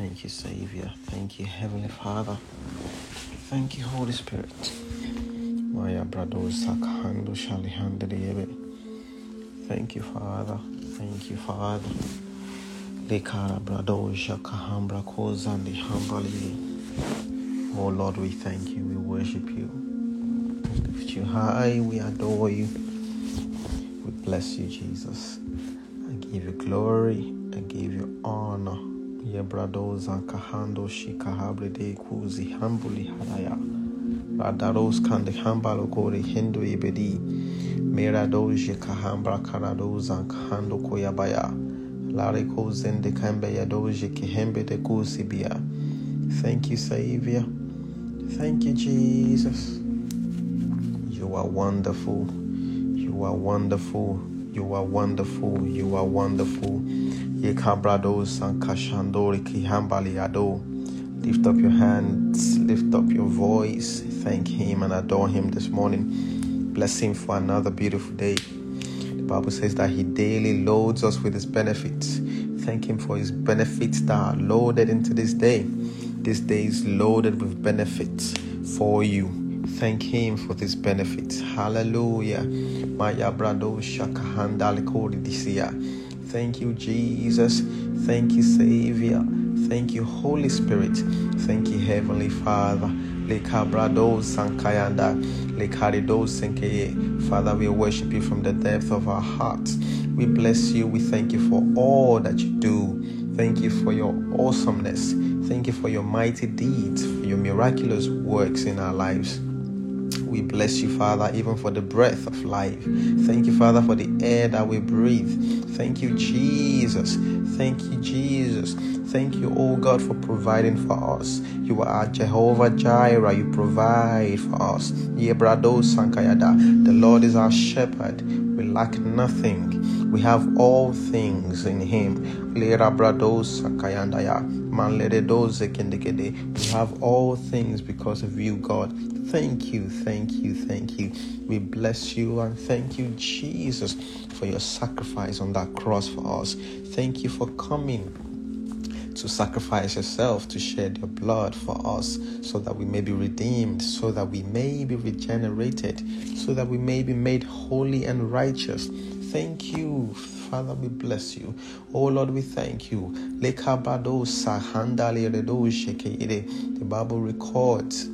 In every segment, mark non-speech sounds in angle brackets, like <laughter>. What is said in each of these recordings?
Thank you, Savior. Thank you, Heavenly Father. Thank you, Holy Spirit. Maya brados sakahando shalihandriebe. Thank you, Father. Thank you, Father. Oh Lord, we thank you. We worship you. We lift you high. We adore you. We bless you, Jesus. I give you glory. I give you honor. De kuzi hadaya. Radaros ibedi. Meradoje kahambra karadoza kahando koyabaya. Lariko zende. Thank you, Savior. Thank you, Jesus. You are wonderful. You are wonderful. You are wonderful. You are wonderful. Yekabrado kihambali ado. Lift up your hands, lift up your voice, thank Him and adore Him this morning. Bless Him for another beautiful day. The Bible says that He daily loads us with His benefits. Thank Him for His benefits that are loaded into this day. This day is loaded with benefits for you. Thank Him for these benefits. Hallelujah. Maya brado shakahandalikori disia. Thank you, Jesus. Thank you, Savior. Thank you, Holy Spirit. Thank you, Heavenly Father. Father, we worship you from the depth of our hearts. We bless you. We thank you for all that you do. Thank you for your awesomeness. Thank you for your mighty deeds, for your miraculous works in our lives. We bless you, Father, even for the breath of life. Thank you, Father, for the air that we breathe. Thank you, Jesus. Thank you, Jesus. Thank you, oh God, for providing for us. You are Jehovah Jireh. You provide for us. Yebrado Sankayada. The Lord is our shepherd. We lack nothing. We have all things in Him. We have all things because of you, God. Thank you, thank you, thank you. We bless you and thank you, Jesus, for your sacrifice on that cross for us. Thank you for coming to sacrifice yourself, to shed your blood for us, so that we may be redeemed, so that we may be regenerated, so that we may be made holy and righteous. Thank you, Father, we bless you. Oh Lord, we thank you. The Bible records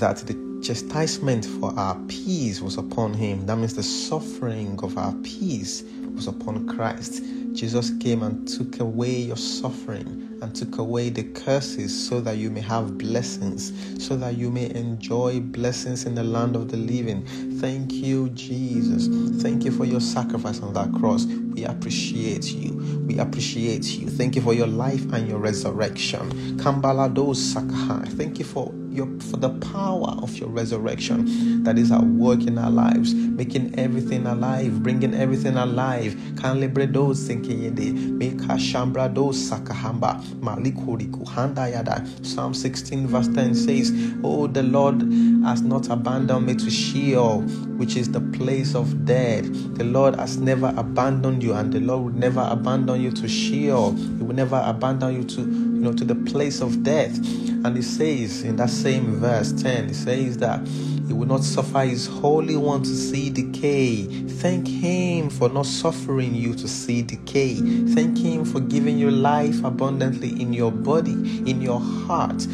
that the chastisement for our peace was upon him. That means the suffering of our peace was upon Christ. Jesus came and took away your suffering and took away the curses so that you may have blessings, so that you may enjoy blessings in the land of the living. Thank you, Jesus. Thank you for your sacrifice on that cross. We appreciate you. We appreciate you. Thank you for your life and your resurrection. Kambalado Sakaha. Thank you for your for the power of your resurrection that is at work in our lives, making everything alive, bringing everything alive. Kanlebredo senkeyede, meka shambrado sakahamba, malikuriku handayada. Psalm 16 verse 10 says, Oh, the Lord has not abandoned me to Sheol, which is the place of death. The Lord has never abandoned you, and the Lord will never abandon you to Sheol. He will never abandon you to you know to the place of death. And he says in that same verse 10, he says that he will not suffer his holy one to see decay. Thank him for not suffering you to see decay. Thank him for giving you life abundantly in your body, in your heart.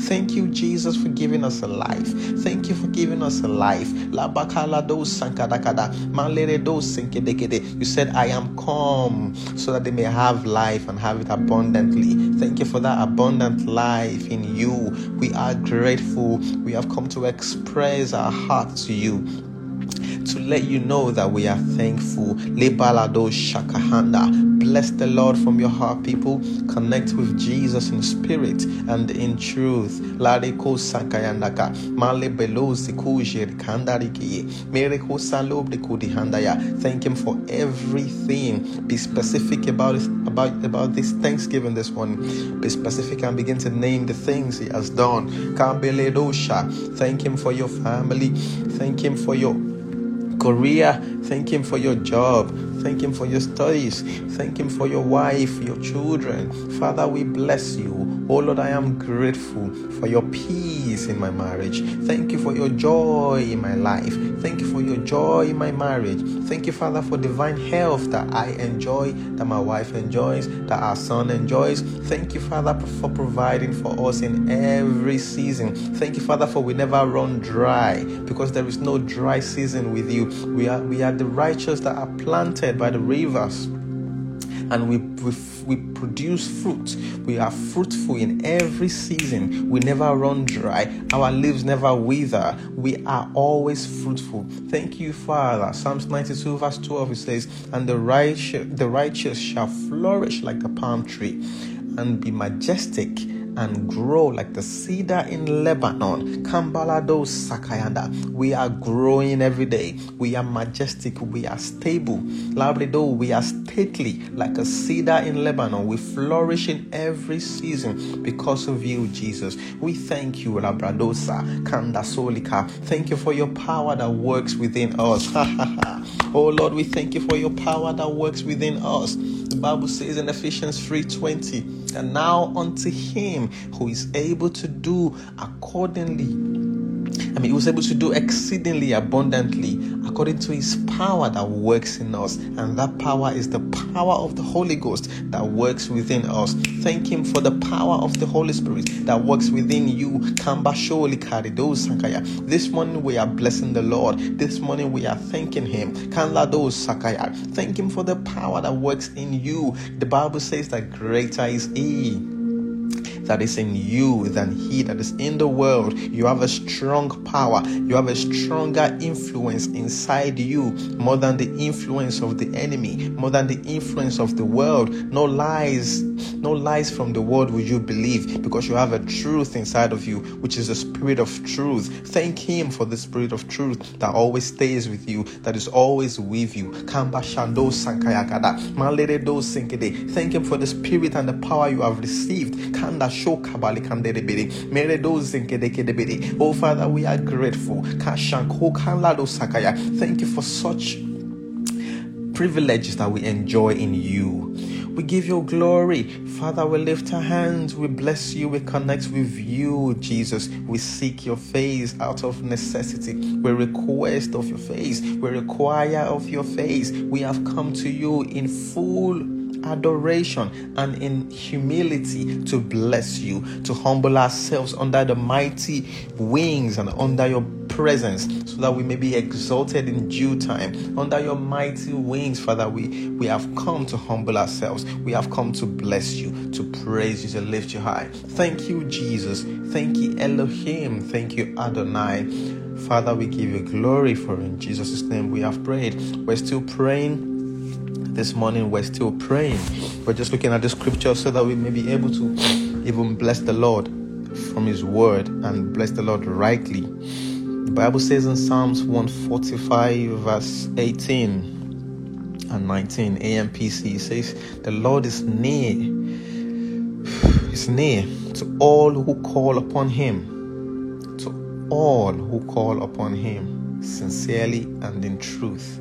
Thank you, Jesus, for giving us a life. Thank you for giving us a life. You said, I am come so that they may have life and have it abundantly. Thank you for that abundant life in you. We are grateful. We have come to express our heart to you. To let you know that we are thankful. Lebalado Shakahanda. Bless the Lord from your heart, people. Connect with Jesus in spirit and in truth. Lareko Sakayandaka. Male Kujir Kandariki. Mereko Salobri Kudihandaya. Thank Him for everything. Be specific about about, about this Thanksgiving this morning. Be specific and begin to name the things He has done. Kambeledosha. Thank Him for your family. Thank Him for your career. Thank Him for your job. Thank Him for your studies. Thank Him for your wife, your children. Father, we bless you. Oh Lord, I am grateful for your peace in my marriage. Thank you for your joy in my life. Thank you for your joy in my marriage. Thank you, Father, for divine health that I enjoy, that my wife enjoys, that our son enjoys. Thank you, Father, for providing for us in every season. Thank you, Father, for we never run dry because there is no dry season with you. We are we are the righteous that are planted by the rivers and we, we, we produce fruit. We are fruitful in every season. We never run dry. Our leaves never wither. We are always fruitful. Thank you, Father. Psalms 92, verse 12, it says, And the righteous, the righteous shall flourish like a palm tree and be majestic and grow like the cedar in Lebanon. Kambalado Sakayanda. We are growing every day. We are majestic. We are stable. Labrido, we are stately like a cedar in Lebanon. We flourish in every season because of you, Jesus. We thank you, Labradosa, Kandasolika. Thank you for your power that works within us. <laughs> oh Lord, we thank you for your power that works within us. The Bible says in Ephesians 3:20, and now unto him who is able to do accordingly I mean, he was able to do exceedingly abundantly according to his power that works in us. And that power is the power of the Holy Ghost that works within us. Thank him for the power of the Holy Spirit that works within you. This morning we are blessing the Lord. This morning we are thanking him. Thank him for the power that works in you. The Bible says that greater is he that is in you than he that is in the world. You have a strong power, you have a stronger influence inside you more than the influence of the enemy, more than the influence of the world. No lies, no lies from the world will you believe because you have a truth inside of you, which is the spirit of truth. Thank him for the spirit of truth that always stays with you, that is always with you. Thank him for the spirit and the power you have received. Oh, Father, we are grateful. Thank you for such privileges that we enjoy in you. We give you glory. Father, we lift our hands. We bless you. We connect with you, Jesus. We seek your face out of necessity. We request of your face. We require of your face. We have come to you in full adoration and in humility to bless you, to humble ourselves under the mighty wings and under your presence so that we may be exalted in due time. Under your mighty wings, Father, we, we have come to humble ourselves. We have come to bless you, to praise you, to lift you high. Thank you, Jesus. Thank you, Elohim. Thank you, Adonai. Father, we give you glory for in Jesus' name we have prayed. We're still praying this morning we're still praying. We're just looking at the scripture so that we may be able to even bless the Lord from His word and bless the Lord rightly. The Bible says in Psalms 145, verse 18 and 19, AMPC says, The Lord is near, is near to all who call upon Him, to all who call upon Him sincerely and in truth.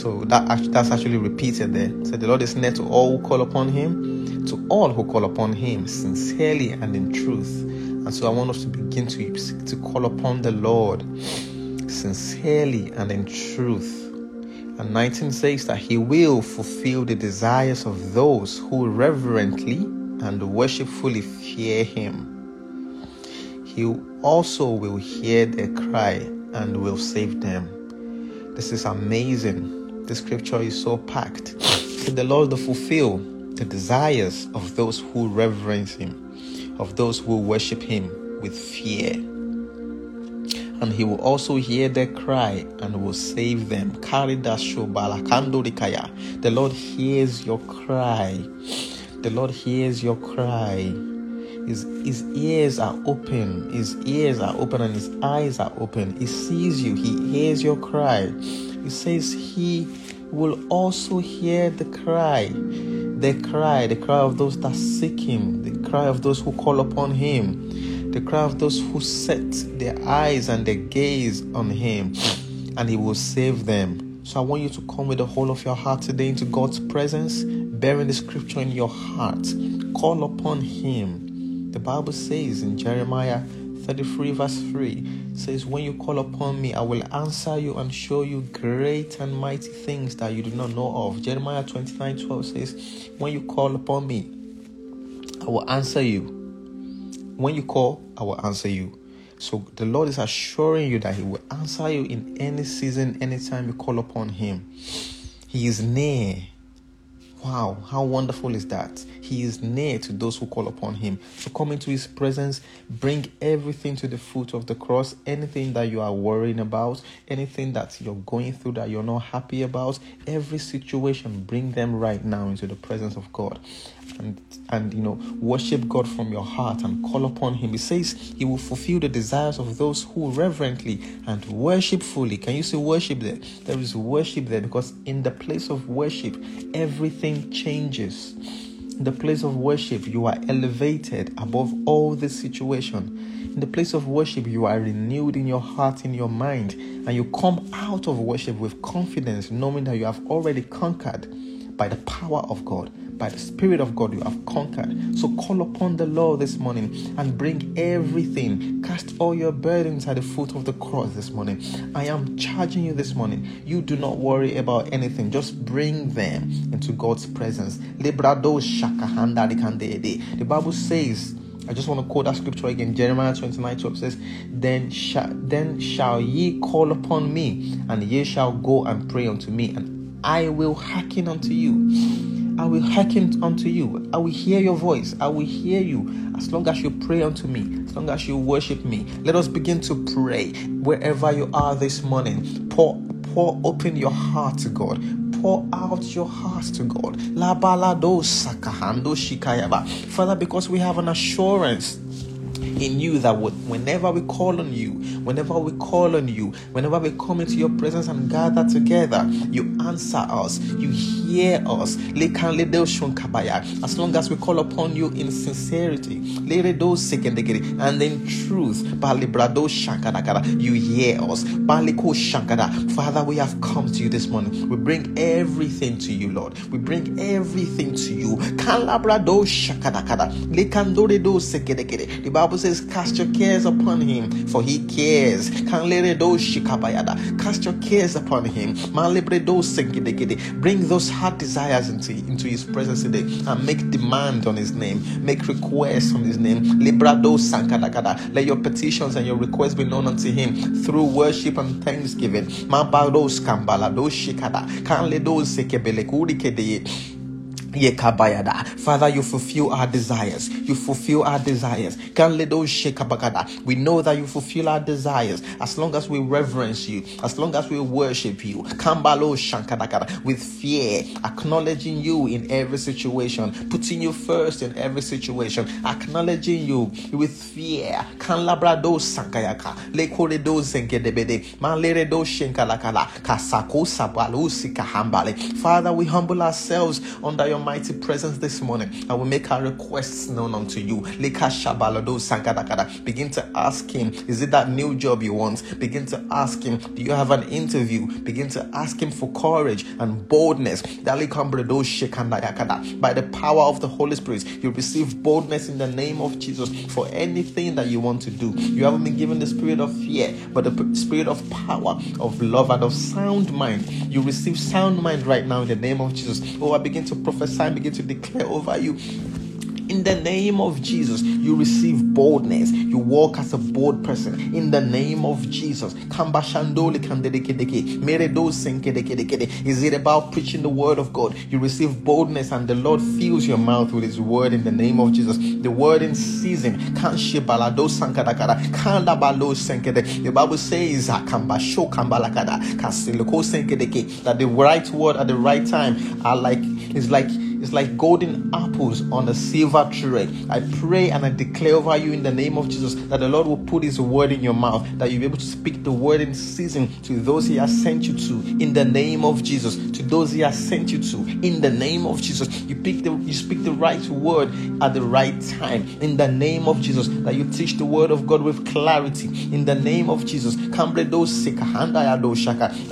So that that's actually repeated there. So the Lord is near to all who call upon Him, to all who call upon Him sincerely and in truth. And so I want us to begin to to call upon the Lord sincerely and in truth. And 19 says that He will fulfill the desires of those who reverently and worshipfully fear Him. He also will hear their cry and will save them. This is amazing the scripture is so packed. The Lord will fulfill the desires of those who reverence Him, of those who worship Him with fear. and he will also hear their cry and will save them. The Lord hears your cry. The Lord hears your cry. His, his ears are open. His ears are open and his eyes are open. He sees you. He hears your cry. He says he will also hear the cry. The cry, the cry of those that seek him, the cry of those who call upon him the cry of those who set their eyes and their gaze on Him, and He will save them. So I want you to come with the whole of your heart today into God's presence, bearing the scripture in your heart. Call upon Him. The Bible says in Jeremiah 33, verse 3 says, When you call upon me, I will answer you and show you great and mighty things that you do not know of. Jeremiah 29, 12 says, When you call upon me, I will answer you when you call, I will answer you. So the Lord is assuring you that He will answer you in any season, anytime you call upon Him. He is near. Wow, how wonderful is that? He is near to those who call upon Him. So come into His presence, bring everything to the foot of the cross. Anything that you are worrying about, anything that you're going through that you're not happy about, every situation, bring them right now into the presence of God and and you know worship God from your heart and call upon him. He says he will fulfill the desires of those who reverently and worshipfully. Can you say worship there? There is worship there because in the place of worship everything changes. In the place of worship you are elevated above all the situation. In the place of worship, you are renewed in your heart, in your mind, and you come out of worship with confidence, knowing that you have already conquered by the power of God by the Spirit of God, you have conquered. So call upon the Lord this morning and bring everything. Cast all your burdens at the foot of the cross this morning. I am charging you this morning. You do not worry about anything, just bring them into God's presence. The Bible says, I just want to quote that scripture again. Jeremiah 29 12 says, Then then shall ye call upon me, and ye shall go and pray unto me, and I will hearken unto you. I will hearken unto you. I will hear your voice. I will hear you as long as you pray unto me, as long as you worship me. Let us begin to pray wherever you are this morning. Pour, pour open your heart to God. Pour out your heart to God. Father, because we have an assurance in you that whenever we call on you, whenever we call on you, whenever we come into your presence and gather together, you answer us, you hear us. As long as we call upon you in sincerity and in truth, you hear us. Father, we have come to you this morning. We bring everything to you, Lord. We bring everything to you. The Bible says, Cast your cares upon him, for he cares. Cast your cares upon him. Bring those heart desires into, into his presence today and make demand on his name. Make requests on his name. Let your petitions and your requests be known unto him through worship and thanksgiving. Father, you fulfill our desires. You fulfill our desires. We know that you fulfill our desires as long as we reverence you, as long as we worship you. With fear, acknowledging you in every situation, putting you first in every situation, acknowledging you with fear. Father, we humble ourselves under your mighty presence this morning. I will make our requests known unto you. Begin to ask Him, is it that new job you want? Begin to ask Him, do you have an interview? Begin to ask Him for courage and boldness. By the power of the Holy Spirit, you receive boldness in the name of Jesus for anything that you want to do. You haven't been given the spirit of fear, but the spirit of power, of love, and of sound mind. You receive sound mind right now in the name of Jesus. Oh, I begin to prophesy and begin to declare over you In the name of Jesus, you receive boldness. You walk as a bold person. In the name of Jesus. Is it about preaching the word of God? You receive boldness and the Lord fills your mouth with his word in the name of Jesus. The word in season. The Bible says ah, that the right word at the right time are like is like it's like golden apples on a silver tray. I pray and I declare over you in the name of Jesus that the Lord will put His word in your mouth, that you'll be able to speak the word in season to those He has sent you to in the name of Jesus. To those He has sent you to in the name of Jesus. You pick the you speak the right word at the right time in the name of Jesus. That you teach the word of God with clarity in the name of Jesus. That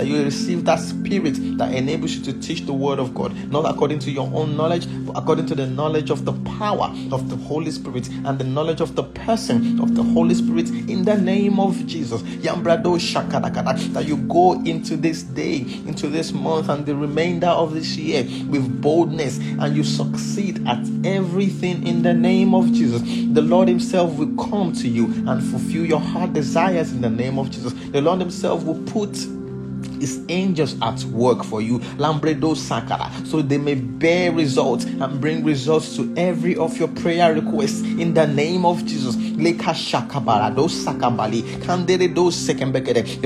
you receive that spirit that enables you to teach the word of God, not according to your own knowledge, according to the knowledge of the power of the Holy Spirit and the knowledge of the person of the Holy Spirit in the name of Jesus. That you go into this day, into this month, and the remainder of this year with boldness and you succeed at everything in the name of Jesus. The Lord Himself will come to you and fulfill your heart desires in the name of Jesus. The Lord Himself will put his angels at work for you. Lambredo Sakara. So they may bear results and bring results to every of your prayer requests in the name of Jesus. The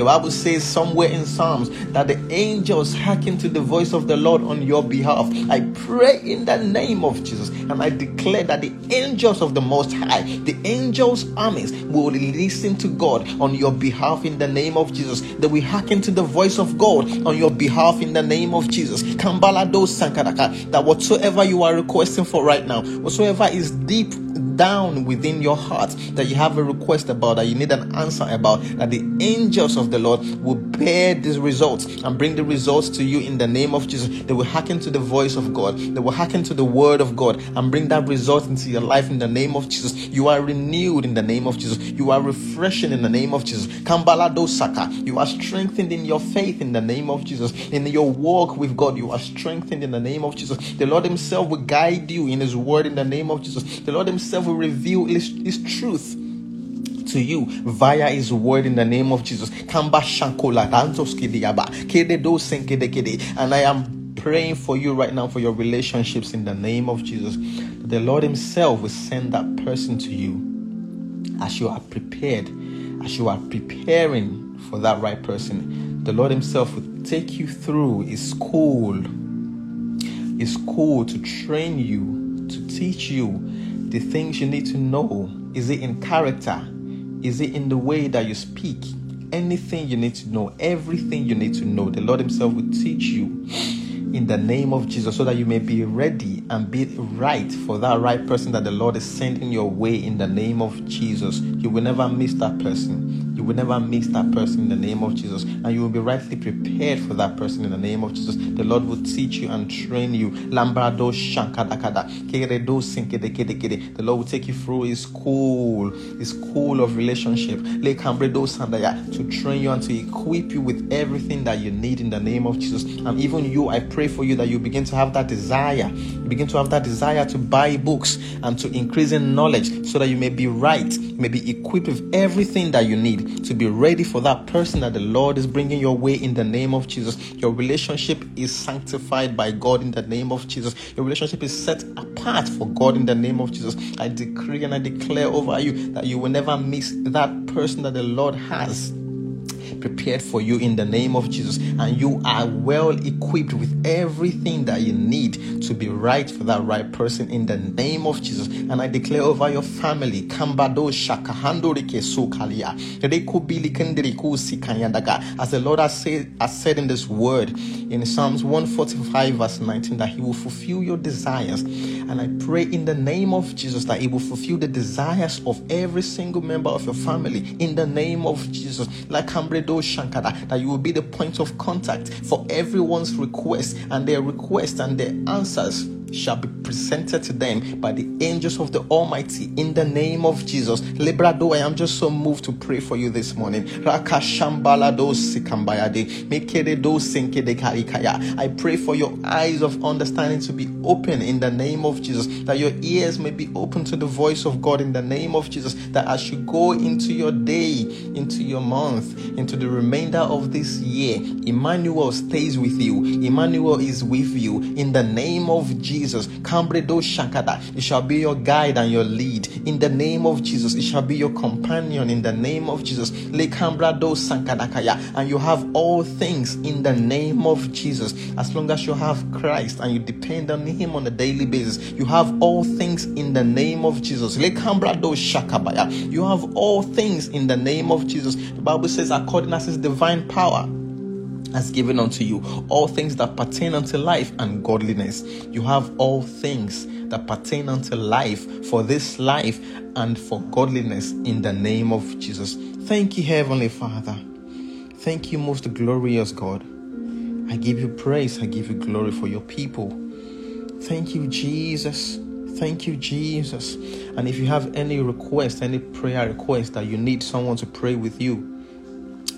Bible says somewhere in Psalms that the angels hearken to the voice of the Lord on your behalf. I pray in the name of Jesus and I declare that the angels of the Most High, the angels' armies, will listen to God on your behalf in the name of Jesus. That we hearken to the voice of God on your behalf in the name of Jesus. That whatsoever you are requesting for right now, whatsoever is deep down within your heart that you have a request about, that you need an answer about, that the angels of the Lord will bear these results and bring the results to you in the name of Jesus. They will hearken to the voice of God, they will hearken to the word of God and bring that result into your life in the name of Jesus. You are renewed in the name of Jesus. You are refreshing in the name of Jesus. Kambala dosaka. You are strengthened in your faith in the name of Jesus. In your walk with God, you are strengthened in the name of Jesus. The Lord Himself will guide you in His word in the name of Jesus. The Lord Himself will reveal His, his truth to you via his word in the name of Jesus. And I am praying for you right now for your relationships in the name of Jesus. The Lord Himself will send that person to you as you are prepared, as you are preparing for that right person. The Lord Himself will take you through His school, His school to train you, to teach you the things you need to know. Is it in character? Is it in the way that you speak? Anything you need to know, everything you need to know, the Lord Himself will teach you in the name of Jesus so that you may be ready and be right for that right person that the Lord is sending your way in the name of Jesus. You will never miss that person. You will never miss that person in the name of Jesus. And you will be rightly prepared for that person in the name of Jesus. The Lord will teach you and train you. Lambrado shankadakada. The Lord will take you through his school, his school of relationship. To train you and to equip you with everything that you need in the name of Jesus. And even you, I pray for you that you begin to have that desire. You begin to have that desire to buy books and to increase in knowledge so that you may be right, may be equipped with everything that you need to be ready for that person that the Lord is bringing your way in the name of Jesus. Your relationship is sanctified by God in the name of Jesus. Your relationship is set apart for God in the name of Jesus. I decree and I declare over you that you will never miss that person that the Lord has prepared for you in the name of Jesus. And you are well equipped with everything that you need to be right for that right person in the name of Jesus. And I declare over your family, Kambado Shakahandorike Sukalia, as the Lord has said, has said in this word in Psalms 145, verse 19, that He will fulfill your desires. And I pray in the name of Jesus that He will fulfill the desires of every single member of your family in the name of Jesus. Like Cambredo Shankara, that you will be the point of contact for everyone's request and their request and their answers shall be presented to them by the angels of the Almighty in the name of Jesus. Librado, I am just so moved to pray for you this morning. I pray for your eyes of understanding to be open in the name of Jesus, that your ears may be open to the voice of God in the name of Jesus, that as you go into your day, into your month, into the remainder of this year, Emmanuel stays with you. Emmanuel is with you in the name of Jesus. Cambredo Shakada, it shall be your guide and your lead in the name of Jesus. It shall be your companion in the name of Jesus. Le Cambrado Sankadakaya, and you have all things in the name of Jesus. As long as you have Christ and you depend on Him on a daily basis, you have all things in the name of Jesus. Le Cambrado Shakabaya, you have all things in the name of Jesus. The Bible says, according as His divine power has given unto you all things that pertain unto life and godliness. You have all things that pertain unto life for this life and for godliness in the name of Jesus. Thank you, Heavenly Father. Thank you, most glorious God. I give you praise, I give you glory for your people. Thank you, Jesus. Thank you, Jesus. And if you have any request, any prayer request that you need someone to pray with you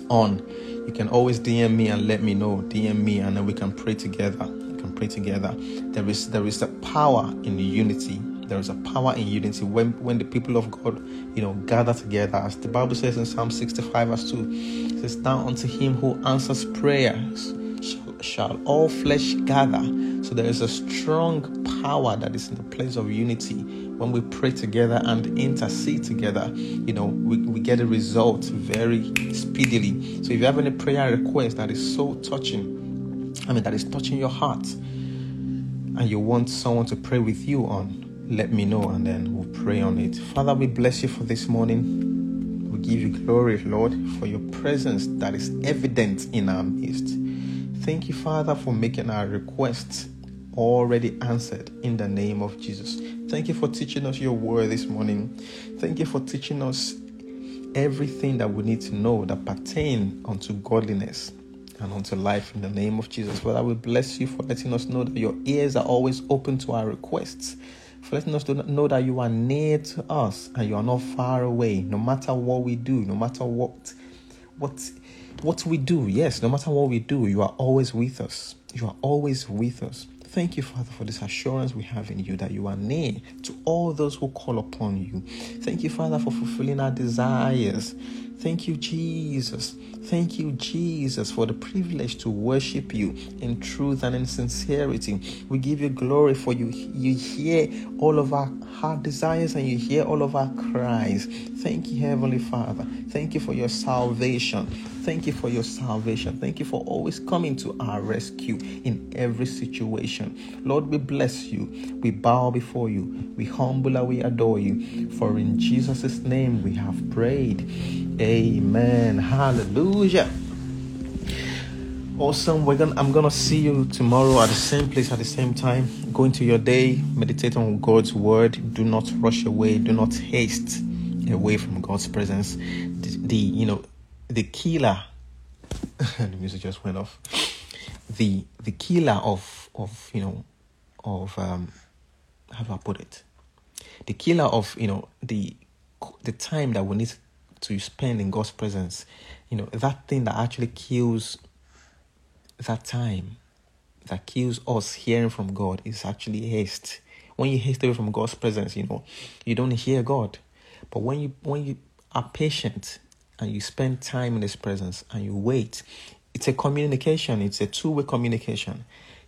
on, you can always DM me and let me know. DM me and then we can pray together. We can pray together. There is there is a power in unity. There is a power in unity when when the people of God, you know, gather together. As the Bible says in Psalm 65 verse 2, it says, Down unto him who answers prayers shall, all flesh gather. So there is a strong power that is in the place of unity when we pray together and intercede together, you know, we, we get a result very speedily. So if you have any prayer request that is so touching, I mean, that is touching your heart, and you want someone to pray with you on, let me know and then we'll pray on it. Father, we bless you for this morning. We give you glory, Lord, for your presence that is evident in our midst. Thank you, Father, for making our requests already answered in the name of Jesus. Thank you for teaching us your word this morning. Thank you for teaching us everything that we need to know that pertain unto godliness and unto life in the name of Jesus. Father, we bless you for letting us know that your ears are always open to our requests, for letting us know that you are near to us and you are not far away, no matter what we do, no matter what what what we do. Yes, no matter what we do, you are always with us. You are always with us. Thank you, Father, for this assurance we have in you that you are near to all those who call upon you. Thank you, Father, for fulfilling our desires. Thank you, Jesus. Thank you, Jesus, for the privilege to worship you in truth and in sincerity. We give you glory for you. You hear all of our heart desires and you hear all of our cries. Thank you, Heavenly Father. Thank you for your salvation. Thank you for your salvation. Thank you for always coming to our rescue in every situation. Lord, we bless you. We bow before you. We humble and we adore you. For in Jesus' name we have prayed. Amen. Hallelujah. Awesome. We're gonna I'm gonna see you tomorrow at the same place at the same time. Go into your day, meditate on God's word. Do not rush away, do not haste away from God's presence. The, the you know the killer <laughs> the music just went off. The the killer of of you know of um how do I put it? The killer of you know the the time that we need to spend in God's presence, you know, that thing that actually kills that time, that kills us hearing from God is actually haste. When you haste away from God's presence, you know, you don't hear God. But when you when you are patient and you spend time in His presence and you wait, it's a communication. It's a two-way communication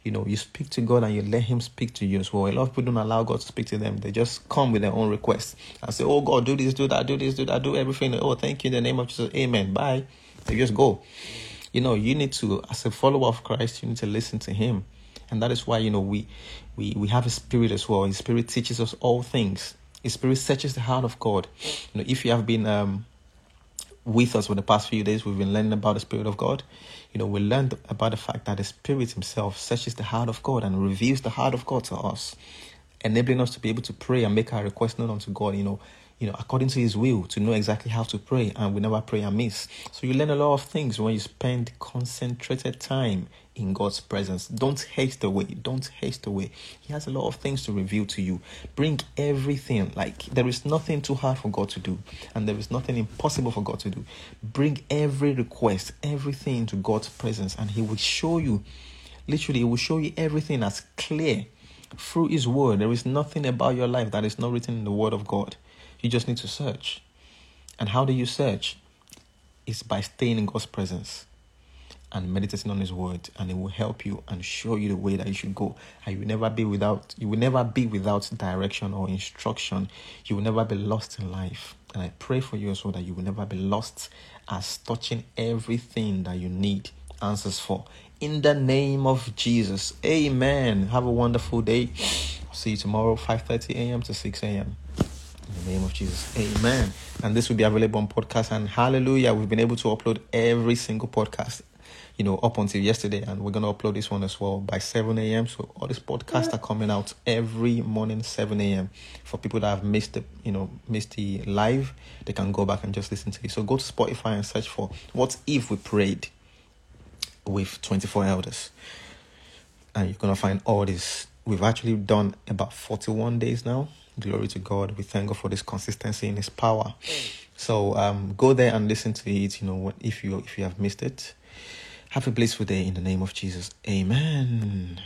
you know, you speak to God and you let Him speak to you as well. A lot of people don't allow God to speak to them. They just come with their own requests and say, Oh God, do this, do that, do this, do that, do everything. Oh, thank you in the name of Jesus. Amen. Bye. They just go. You know, you need to, as a follower of Christ, you need to listen to Him. And that is why, you know, we we we have a spirit as well. His spirit teaches us all things. His spirit searches the heart of God. You know, if you have been um with us for the past few days, we've been learning about the Spirit of God. You know, we learned about the fact that the Spirit Himself searches the heart of God and reveals the heart of God to us, enabling us to be able to pray and make our requests known unto God. You know, you know, according to His will, to know exactly how to pray, and we never pray amiss. So you learn a lot of things when you spend concentrated time in God's presence. Don't haste away. Don't haste away. He has a lot of things to reveal to you. Bring everything. Like there is nothing too hard for God to do, and there is nothing impossible for God to do. Bring every request, everything to God's presence, and He will show you. Literally, He will show you everything as clear through His Word. There is nothing about your life that is not written in the Word of God. You just need to search. And how do you search? It's by staying in God's presence and meditating on his word and it will help you and show you the way that you should go and you will never be without you will never be without direction or instruction you will never be lost in life and i pray for you so that you will never be lost as touching everything that you need answers for in the name of jesus amen have a wonderful day I'll see you tomorrow 5:30 a.m. to 6 a.m. In the name of Jesus. Amen. And this will be available on podcast. And hallelujah, we've been able to upload every single podcast, you know, up until yesterday. And we're to upload this one as well by 7 a.m. So all these podcasts are coming out every morning, 7 a.m. For people that have missed the, you know, missed the live, they can go back and just listen to it. So go to Spotify and search for What If We Prayed with 24 Elders. And you're to find all this. We've actually done about 41 days now Glory to God. We thank God for this consistency in His power. So um, go there and listen to it. You know, if you if you have missed it, have a blissful day in the name of Jesus. Amen.